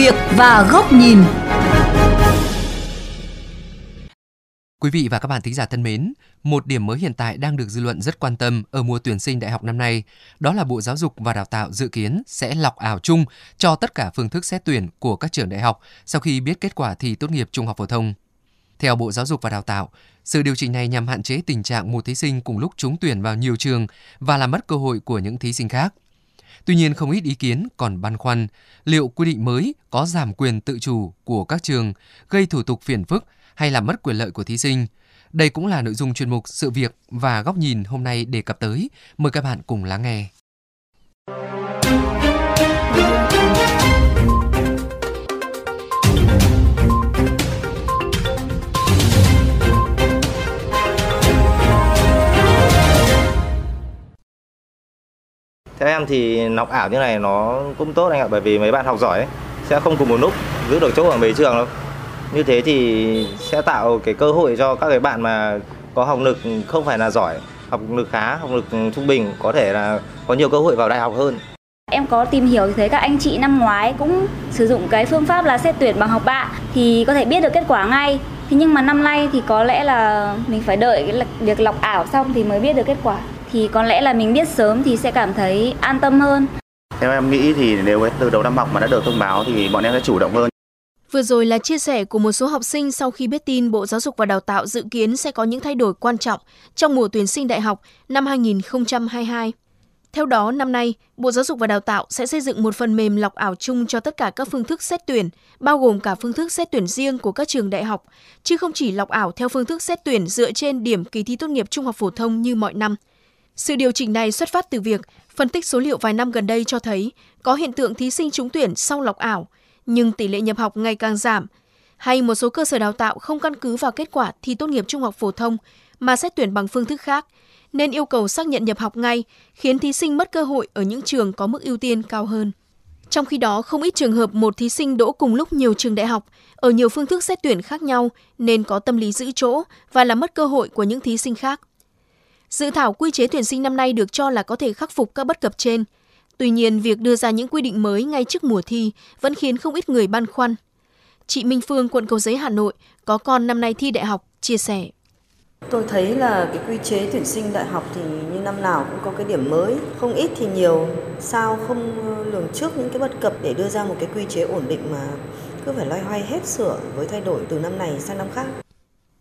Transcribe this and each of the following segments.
việc và góc nhìn. Quý vị và các bạn thính giả thân mến, một điểm mới hiện tại đang được dư luận rất quan tâm ở mùa tuyển sinh đại học năm nay, đó là Bộ Giáo dục và Đào tạo dự kiến sẽ lọc ảo chung cho tất cả phương thức xét tuyển của các trường đại học sau khi biết kết quả thi tốt nghiệp trung học phổ thông. Theo Bộ Giáo dục và Đào tạo, sự điều chỉnh này nhằm hạn chế tình trạng một thí sinh cùng lúc trúng tuyển vào nhiều trường và làm mất cơ hội của những thí sinh khác. Tuy nhiên, không ít ý kiến còn băn khoăn liệu quy định mới có giảm quyền tự chủ của các trường, gây thủ tục phiền phức hay làm mất quyền lợi của thí sinh. Đây cũng là nội dung chuyên mục Sự việc và góc nhìn hôm nay đề cập tới. Mời các bạn cùng lắng nghe. Theo em thì nọc ảo như này nó cũng tốt anh ạ bởi vì mấy bạn học giỏi ấy, sẽ không cùng một lúc giữ được chỗ ở mấy trường đâu. Như thế thì sẽ tạo cái cơ hội cho các cái bạn mà có học lực không phải là giỏi, học lực khá, học lực trung bình có thể là có nhiều cơ hội vào đại học hơn. Em có tìm hiểu thì thấy các anh chị năm ngoái cũng sử dụng cái phương pháp là xét tuyển bằng học bạ thì có thể biết được kết quả ngay. Thế nhưng mà năm nay thì có lẽ là mình phải đợi cái việc lọc ảo xong thì mới biết được kết quả. Thì có lẽ là mình biết sớm thì sẽ cảm thấy an tâm hơn. Theo em nghĩ thì nếu từ đầu năm học mà đã được thông báo thì bọn em sẽ chủ động hơn. Vừa rồi là chia sẻ của một số học sinh sau khi biết tin Bộ Giáo dục và Đào tạo dự kiến sẽ có những thay đổi quan trọng trong mùa tuyển sinh đại học năm 2022. Theo đó, năm nay, Bộ Giáo dục và Đào tạo sẽ xây dựng một phần mềm lọc ảo chung cho tất cả các phương thức xét tuyển, bao gồm cả phương thức xét tuyển riêng của các trường đại học, chứ không chỉ lọc ảo theo phương thức xét tuyển dựa trên điểm kỳ thi tốt nghiệp trung học phổ thông như mọi năm. Sự điều chỉnh này xuất phát từ việc phân tích số liệu vài năm gần đây cho thấy có hiện tượng thí sinh trúng tuyển sau lọc ảo, nhưng tỷ lệ nhập học ngày càng giảm, hay một số cơ sở đào tạo không căn cứ vào kết quả thi tốt nghiệp trung học phổ thông mà xét tuyển bằng phương thức khác, nên yêu cầu xác nhận nhập học ngay, khiến thí sinh mất cơ hội ở những trường có mức ưu tiên cao hơn. Trong khi đó, không ít trường hợp một thí sinh đỗ cùng lúc nhiều trường đại học ở nhiều phương thức xét tuyển khác nhau nên có tâm lý giữ chỗ và làm mất cơ hội của những thí sinh khác. Dự thảo quy chế tuyển sinh năm nay được cho là có thể khắc phục các bất cập trên. Tuy nhiên, việc đưa ra những quy định mới ngay trước mùa thi vẫn khiến không ít người băn khoăn. Chị Minh Phương, quận Cầu Giấy, Hà Nội, có con năm nay thi đại học, chia sẻ. Tôi thấy là cái quy chế tuyển sinh đại học thì như năm nào cũng có cái điểm mới, không ít thì nhiều. Sao không lường trước những cái bất cập để đưa ra một cái quy chế ổn định mà cứ phải loay hoay hết sửa với thay đổi từ năm này sang năm khác.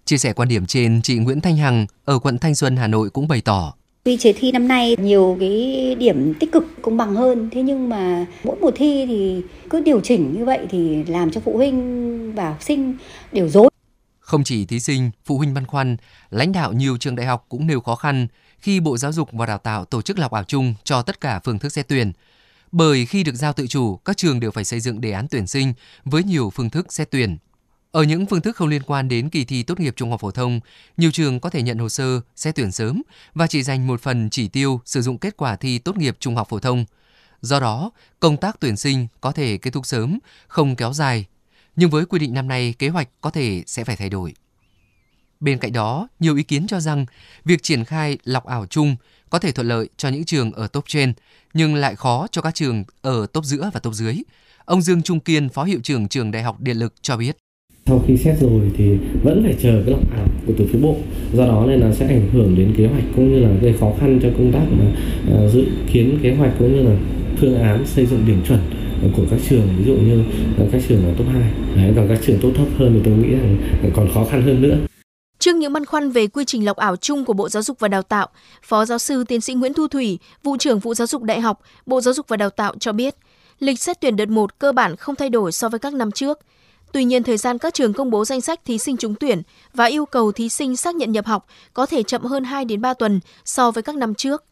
Chia sẻ quan điểm trên, chị Nguyễn Thanh Hằng ở quận Thanh Xuân, Hà Nội cũng bày tỏ. Quy chế thi năm nay nhiều cái điểm tích cực công bằng hơn, thế nhưng mà mỗi mùa thi thì cứ điều chỉnh như vậy thì làm cho phụ huynh và học sinh đều dối. Không chỉ thí sinh, phụ huynh băn khoăn, lãnh đạo nhiều trường đại học cũng nêu khó khăn khi Bộ Giáo dục và Đào tạo tổ chức lọc ảo chung cho tất cả phương thức xét tuyển. Bởi khi được giao tự chủ, các trường đều phải xây dựng đề án tuyển sinh với nhiều phương thức xét tuyển. Ở những phương thức không liên quan đến kỳ thi tốt nghiệp trung học phổ thông, nhiều trường có thể nhận hồ sơ, xét tuyển sớm và chỉ dành một phần chỉ tiêu sử dụng kết quả thi tốt nghiệp trung học phổ thông. Do đó, công tác tuyển sinh có thể kết thúc sớm, không kéo dài. Nhưng với quy định năm nay, kế hoạch có thể sẽ phải thay đổi. Bên cạnh đó, nhiều ý kiến cho rằng việc triển khai lọc ảo chung có thể thuận lợi cho những trường ở top trên, nhưng lại khó cho các trường ở top giữa và top dưới. Ông Dương Trung Kiên, Phó Hiệu trưởng Trường Đại học Điện lực cho biết sau khi xét rồi thì vẫn phải chờ cái lọc ảo của từ phía bộ. Do đó nên là sẽ ảnh hưởng đến kế hoạch cũng như là gây khó khăn cho công tác mà uh, dự kiến kế hoạch cũng như là phương án xây dựng điểm chuẩn của các trường ví dụ như các trường ở top 2 Đấy, còn các trường tốt thấp hơn thì tôi nghĩ rằng còn khó khăn hơn nữa. Trước những băn khoăn về quy trình lọc ảo chung của Bộ Giáo dục và Đào tạo, Phó giáo sư tiến sĩ Nguyễn Thu Thủy, vụ trưởng vụ giáo dục đại học, Bộ Giáo dục và Đào tạo cho biết, lịch xét tuyển đợt 1 cơ bản không thay đổi so với các năm trước. Tuy nhiên, thời gian các trường công bố danh sách thí sinh trúng tuyển và yêu cầu thí sinh xác nhận nhập học có thể chậm hơn 2 đến 3 tuần so với các năm trước.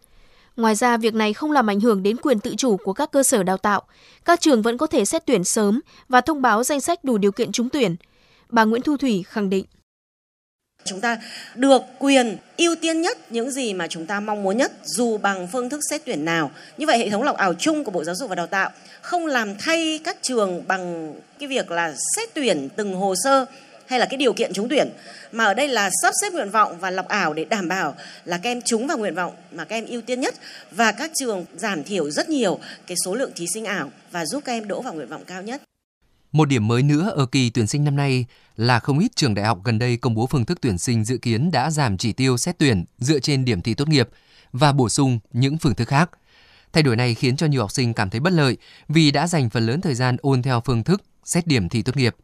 Ngoài ra, việc này không làm ảnh hưởng đến quyền tự chủ của các cơ sở đào tạo. Các trường vẫn có thể xét tuyển sớm và thông báo danh sách đủ điều kiện trúng tuyển. Bà Nguyễn Thu Thủy khẳng định. Chúng ta được quyền ưu tiên nhất những gì mà chúng ta mong muốn nhất, dù bằng phương thức xét tuyển nào. Như vậy, hệ thống lọc ảo chung của Bộ Giáo dục và Đào tạo không làm thay các trường bằng cái việc là xét tuyển từng hồ sơ hay là cái điều kiện trúng tuyển, mà ở đây là sắp xếp nguyện vọng và lọc ảo để đảm bảo là các em trúng vào nguyện vọng mà các em ưu tiên nhất và các trường giảm thiểu rất nhiều cái số lượng thí sinh ảo và giúp các em đỗ vào nguyện vọng cao nhất. Một điểm mới nữa ở kỳ tuyển sinh năm nay là không ít trường đại học gần đây công bố phương thức tuyển sinh dự kiến đã giảm chỉ tiêu xét tuyển dựa trên điểm thi tốt nghiệp và bổ sung những phương thức khác. Thay đổi này khiến cho nhiều học sinh cảm thấy bất lợi vì đã dành phần lớn thời gian ôn theo phương thức xét điểm thi tốt nghiệp.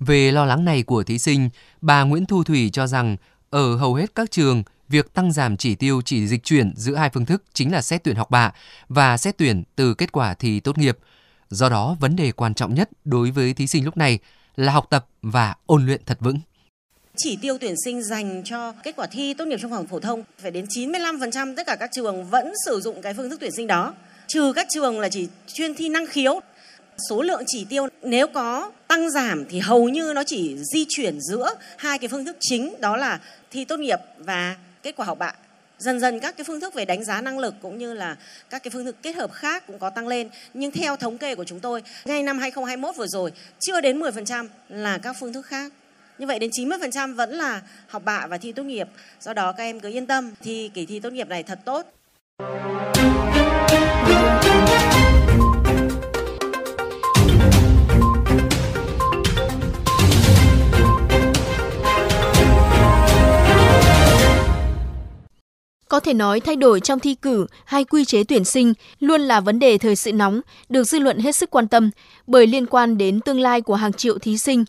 Về lo lắng này của thí sinh, bà Nguyễn Thu Thủy cho rằng ở hầu hết các trường, việc tăng giảm chỉ tiêu chỉ dịch chuyển giữa hai phương thức chính là xét tuyển học bạ và xét tuyển từ kết quả thi tốt nghiệp. Do đó, vấn đề quan trọng nhất đối với thí sinh lúc này là học tập và ôn luyện thật vững. Chỉ tiêu tuyển sinh dành cho kết quả thi tốt nghiệp trung học phổ thông phải đến 95% tất cả các trường vẫn sử dụng cái phương thức tuyển sinh đó. Trừ các trường là chỉ chuyên thi năng khiếu. Số lượng chỉ tiêu nếu có tăng giảm thì hầu như nó chỉ di chuyển giữa hai cái phương thức chính đó là thi tốt nghiệp và kết quả học bạ dần dần các cái phương thức về đánh giá năng lực cũng như là các cái phương thức kết hợp khác cũng có tăng lên. Nhưng theo thống kê của chúng tôi, ngay năm 2021 vừa rồi, chưa đến 10% là các phương thức khác. Như vậy đến 90% vẫn là học bạ và thi tốt nghiệp. Do đó các em cứ yên tâm, thi kỳ thi tốt nghiệp này thật tốt. Có thể nói thay đổi trong thi cử hay quy chế tuyển sinh luôn là vấn đề thời sự nóng, được dư luận hết sức quan tâm bởi liên quan đến tương lai của hàng triệu thí sinh.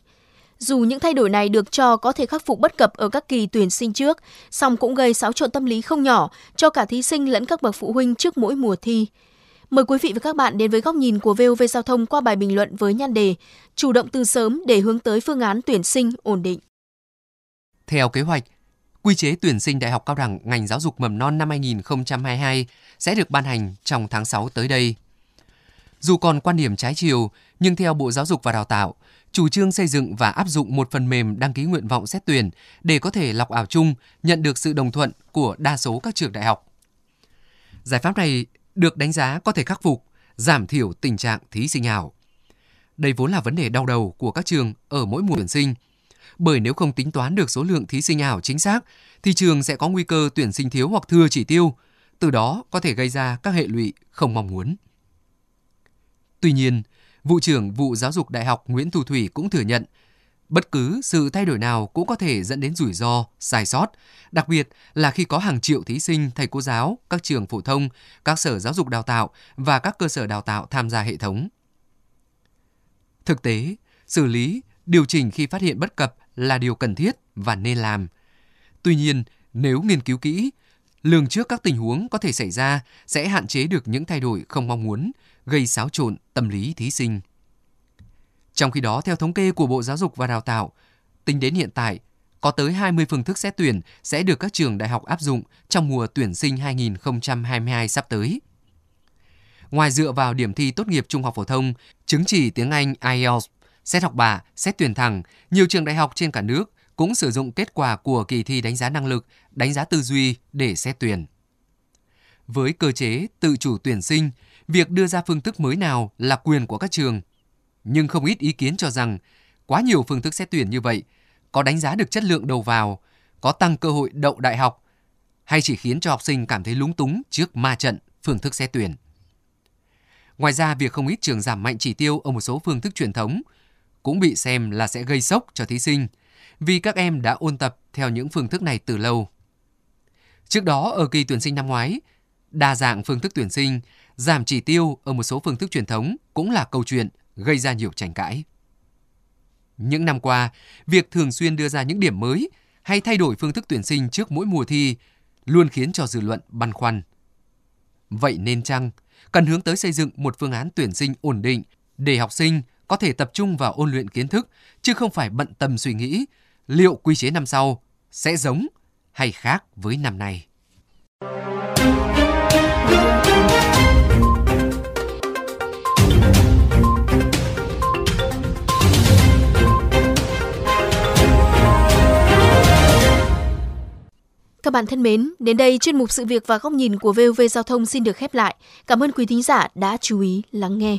Dù những thay đổi này được cho có thể khắc phục bất cập ở các kỳ tuyển sinh trước, song cũng gây xáo trộn tâm lý không nhỏ cho cả thí sinh lẫn các bậc phụ huynh trước mỗi mùa thi. Mời quý vị và các bạn đến với góc nhìn của VOV Giao thông qua bài bình luận với nhan đề Chủ động từ sớm để hướng tới phương án tuyển sinh ổn định. Theo kế hoạch, quy chế tuyển sinh đại học cao đẳng ngành giáo dục mầm non năm 2022 sẽ được ban hành trong tháng 6 tới đây. Dù còn quan điểm trái chiều, nhưng theo Bộ Giáo dục và Đào tạo, chủ trương xây dựng và áp dụng một phần mềm đăng ký nguyện vọng xét tuyển để có thể lọc ảo chung nhận được sự đồng thuận của đa số các trường đại học. Giải pháp này được đánh giá có thể khắc phục, giảm thiểu tình trạng thí sinh ảo. Đây vốn là vấn đề đau đầu của các trường ở mỗi mùa tuyển sinh. Bởi nếu không tính toán được số lượng thí sinh ảo chính xác, thì trường sẽ có nguy cơ tuyển sinh thiếu hoặc thừa chỉ tiêu, từ đó có thể gây ra các hệ lụy không mong muốn. Tuy nhiên, vụ trưởng vụ giáo dục đại học Nguyễn Thu Thủy cũng thừa nhận, bất cứ sự thay đổi nào cũng có thể dẫn đến rủi ro, sai sót, đặc biệt là khi có hàng triệu thí sinh, thầy cô giáo, các trường phổ thông, các sở giáo dục đào tạo và các cơ sở đào tạo tham gia hệ thống. Thực tế, xử lý, điều chỉnh khi phát hiện bất cập là điều cần thiết và nên làm. Tuy nhiên, nếu nghiên cứu kỹ, lường trước các tình huống có thể xảy ra sẽ hạn chế được những thay đổi không mong muốn, gây xáo trộn tâm lý thí sinh. Trong khi đó, theo thống kê của Bộ Giáo dục và Đào tạo, tính đến hiện tại, có tới 20 phương thức xét tuyển sẽ được các trường đại học áp dụng trong mùa tuyển sinh 2022 sắp tới. Ngoài dựa vào điểm thi tốt nghiệp trung học phổ thông, chứng chỉ tiếng Anh IELTS, xét học bạ, xét tuyển thẳng, nhiều trường đại học trên cả nước cũng sử dụng kết quả của kỳ thi đánh giá năng lực, đánh giá tư duy để xét tuyển. Với cơ chế tự chủ tuyển sinh, việc đưa ra phương thức mới nào là quyền của các trường. Nhưng không ít ý kiến cho rằng quá nhiều phương thức xét tuyển như vậy có đánh giá được chất lượng đầu vào, có tăng cơ hội đậu đại học hay chỉ khiến cho học sinh cảm thấy lúng túng trước ma trận phương thức xét tuyển. Ngoài ra, việc không ít trường giảm mạnh chỉ tiêu ở một số phương thức truyền thống cũng bị xem là sẽ gây sốc cho thí sinh vì các em đã ôn tập theo những phương thức này từ lâu. Trước đó, ở kỳ tuyển sinh năm ngoái, đa dạng phương thức tuyển sinh, giảm chỉ tiêu ở một số phương thức truyền thống cũng là câu chuyện gây ra nhiều tranh cãi. Những năm qua, việc thường xuyên đưa ra những điểm mới hay thay đổi phương thức tuyển sinh trước mỗi mùa thi luôn khiến cho dư luận băn khoăn. Vậy nên chăng cần hướng tới xây dựng một phương án tuyển sinh ổn định để học sinh có thể tập trung vào ôn luyện kiến thức chứ không phải bận tâm suy nghĩ liệu quy chế năm sau sẽ giống hay khác với năm nay. Các bạn thân mến, đến đây chuyên mục sự việc và góc nhìn của VOV Giao thông xin được khép lại. Cảm ơn quý thính giả đã chú ý lắng nghe.